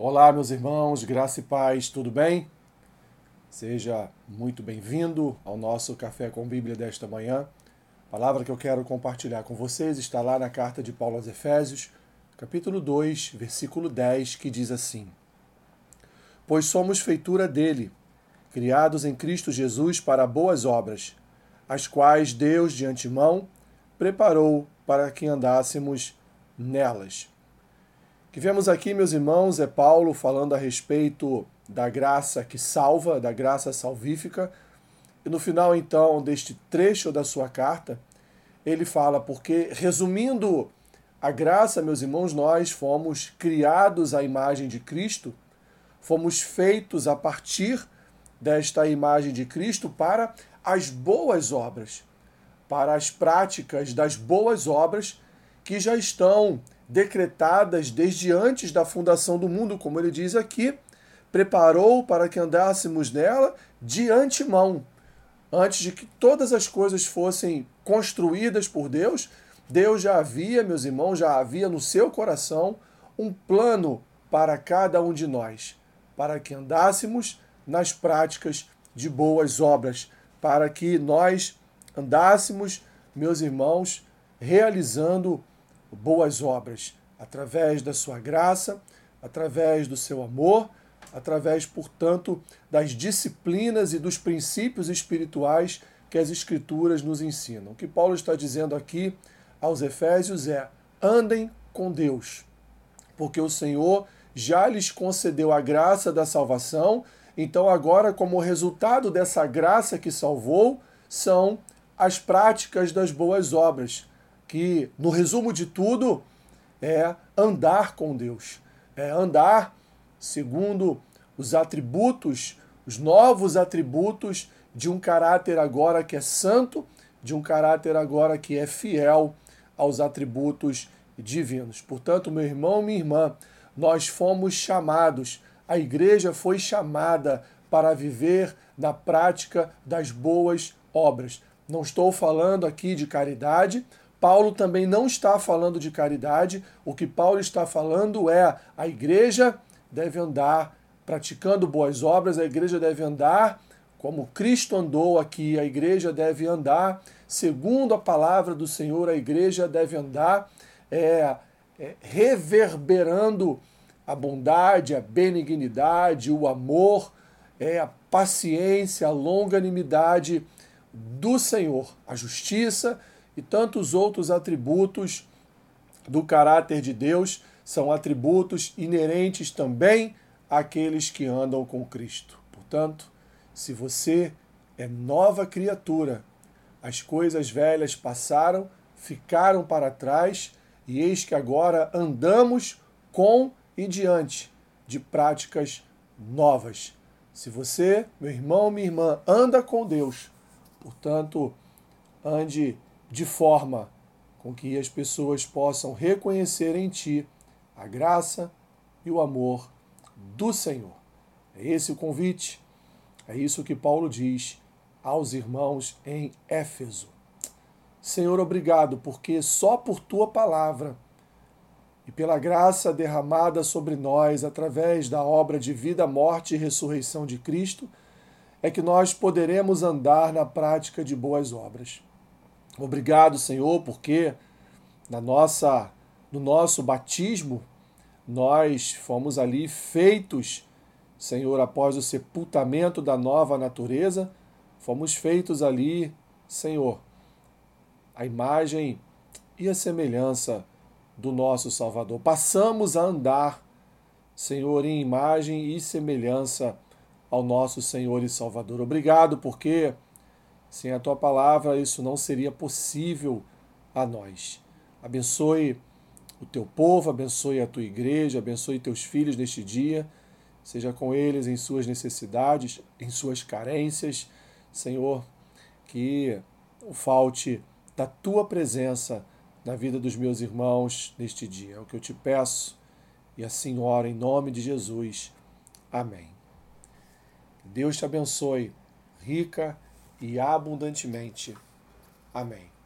Olá, meus irmãos, graça e paz, tudo bem? Seja muito bem-vindo ao nosso Café com Bíblia desta manhã. A palavra que eu quero compartilhar com vocês está lá na carta de Paulo aos Efésios, capítulo 2, versículo 10, que diz assim: Pois somos feitura dele, criados em Cristo Jesus para boas obras, as quais Deus de antemão preparou para que andássemos nelas que vemos aqui, meus irmãos, é Paulo falando a respeito da graça que salva, da graça salvífica. E no final, então, deste trecho da sua carta, ele fala, porque, resumindo a graça, meus irmãos, nós fomos criados à imagem de Cristo, fomos feitos a partir desta imagem de Cristo para as boas obras, para as práticas das boas obras que já estão decretadas desde antes da fundação do mundo, como ele diz aqui, preparou para que andássemos nela de antemão. Antes de que todas as coisas fossem construídas por Deus, Deus já havia, meus irmãos, já havia no seu coração um plano para cada um de nós, para que andássemos nas práticas de boas obras, para que nós andássemos, meus irmãos, realizando boas obras, através da sua graça, através do seu amor, através, portanto, das disciplinas e dos princípios espirituais que as Escrituras nos ensinam. O que Paulo está dizendo aqui aos Efésios é: andem com Deus, porque o Senhor já lhes concedeu a graça da salvação, então agora, como resultado dessa graça que salvou, são as práticas das boas obras, que, no resumo de tudo, é andar com Deus, é andar segundo os atributos, os novos atributos de um caráter agora que é santo, de um caráter agora que é fiel aos atributos divinos. Portanto, meu irmão, minha irmã, nós fomos chamados, a igreja foi chamada para viver na prática das boas obras. Não estou falando aqui de caridade, Paulo também não está falando de caridade, o que Paulo está falando é a igreja deve andar praticando boas obras, a igreja deve andar como Cristo andou aqui, a igreja deve andar segundo a palavra do Senhor, a igreja deve andar é, é, reverberando a bondade, a benignidade, o amor, é, a paciência, a longanimidade do Senhor, a justiça e tantos outros atributos do caráter de Deus são atributos inerentes também àqueles que andam com Cristo. Portanto, se você é nova criatura, as coisas velhas passaram, ficaram para trás, e eis que agora andamos com e diante de práticas novas. Se você, meu irmão, minha irmã, anda com Deus, portanto, ande de forma com que as pessoas possam reconhecer em ti a graça e o amor do Senhor. É esse o convite, é isso que Paulo diz aos irmãos em Éfeso. Senhor, obrigado, porque só por tua palavra e pela graça derramada sobre nós através da obra de vida, morte e ressurreição de Cristo, é que nós poderemos andar na prática de boas obras. Obrigado, Senhor, porque na nossa no nosso batismo nós fomos ali feitos, Senhor, após o sepultamento da nova natureza, fomos feitos ali, Senhor, a imagem e a semelhança do nosso Salvador. Passamos a andar, Senhor, em imagem e semelhança ao nosso Senhor e Salvador. Obrigado porque sem a tua palavra, isso não seria possível a nós. Abençoe o teu povo, abençoe a tua igreja, abençoe teus filhos neste dia. Seja com eles em suas necessidades, em suas carências. Senhor, que não falte da tua presença na vida dos meus irmãos neste dia. É o que eu te peço e assim oro em nome de Jesus. Amém. Deus te abençoe rica e abundantemente. Amém.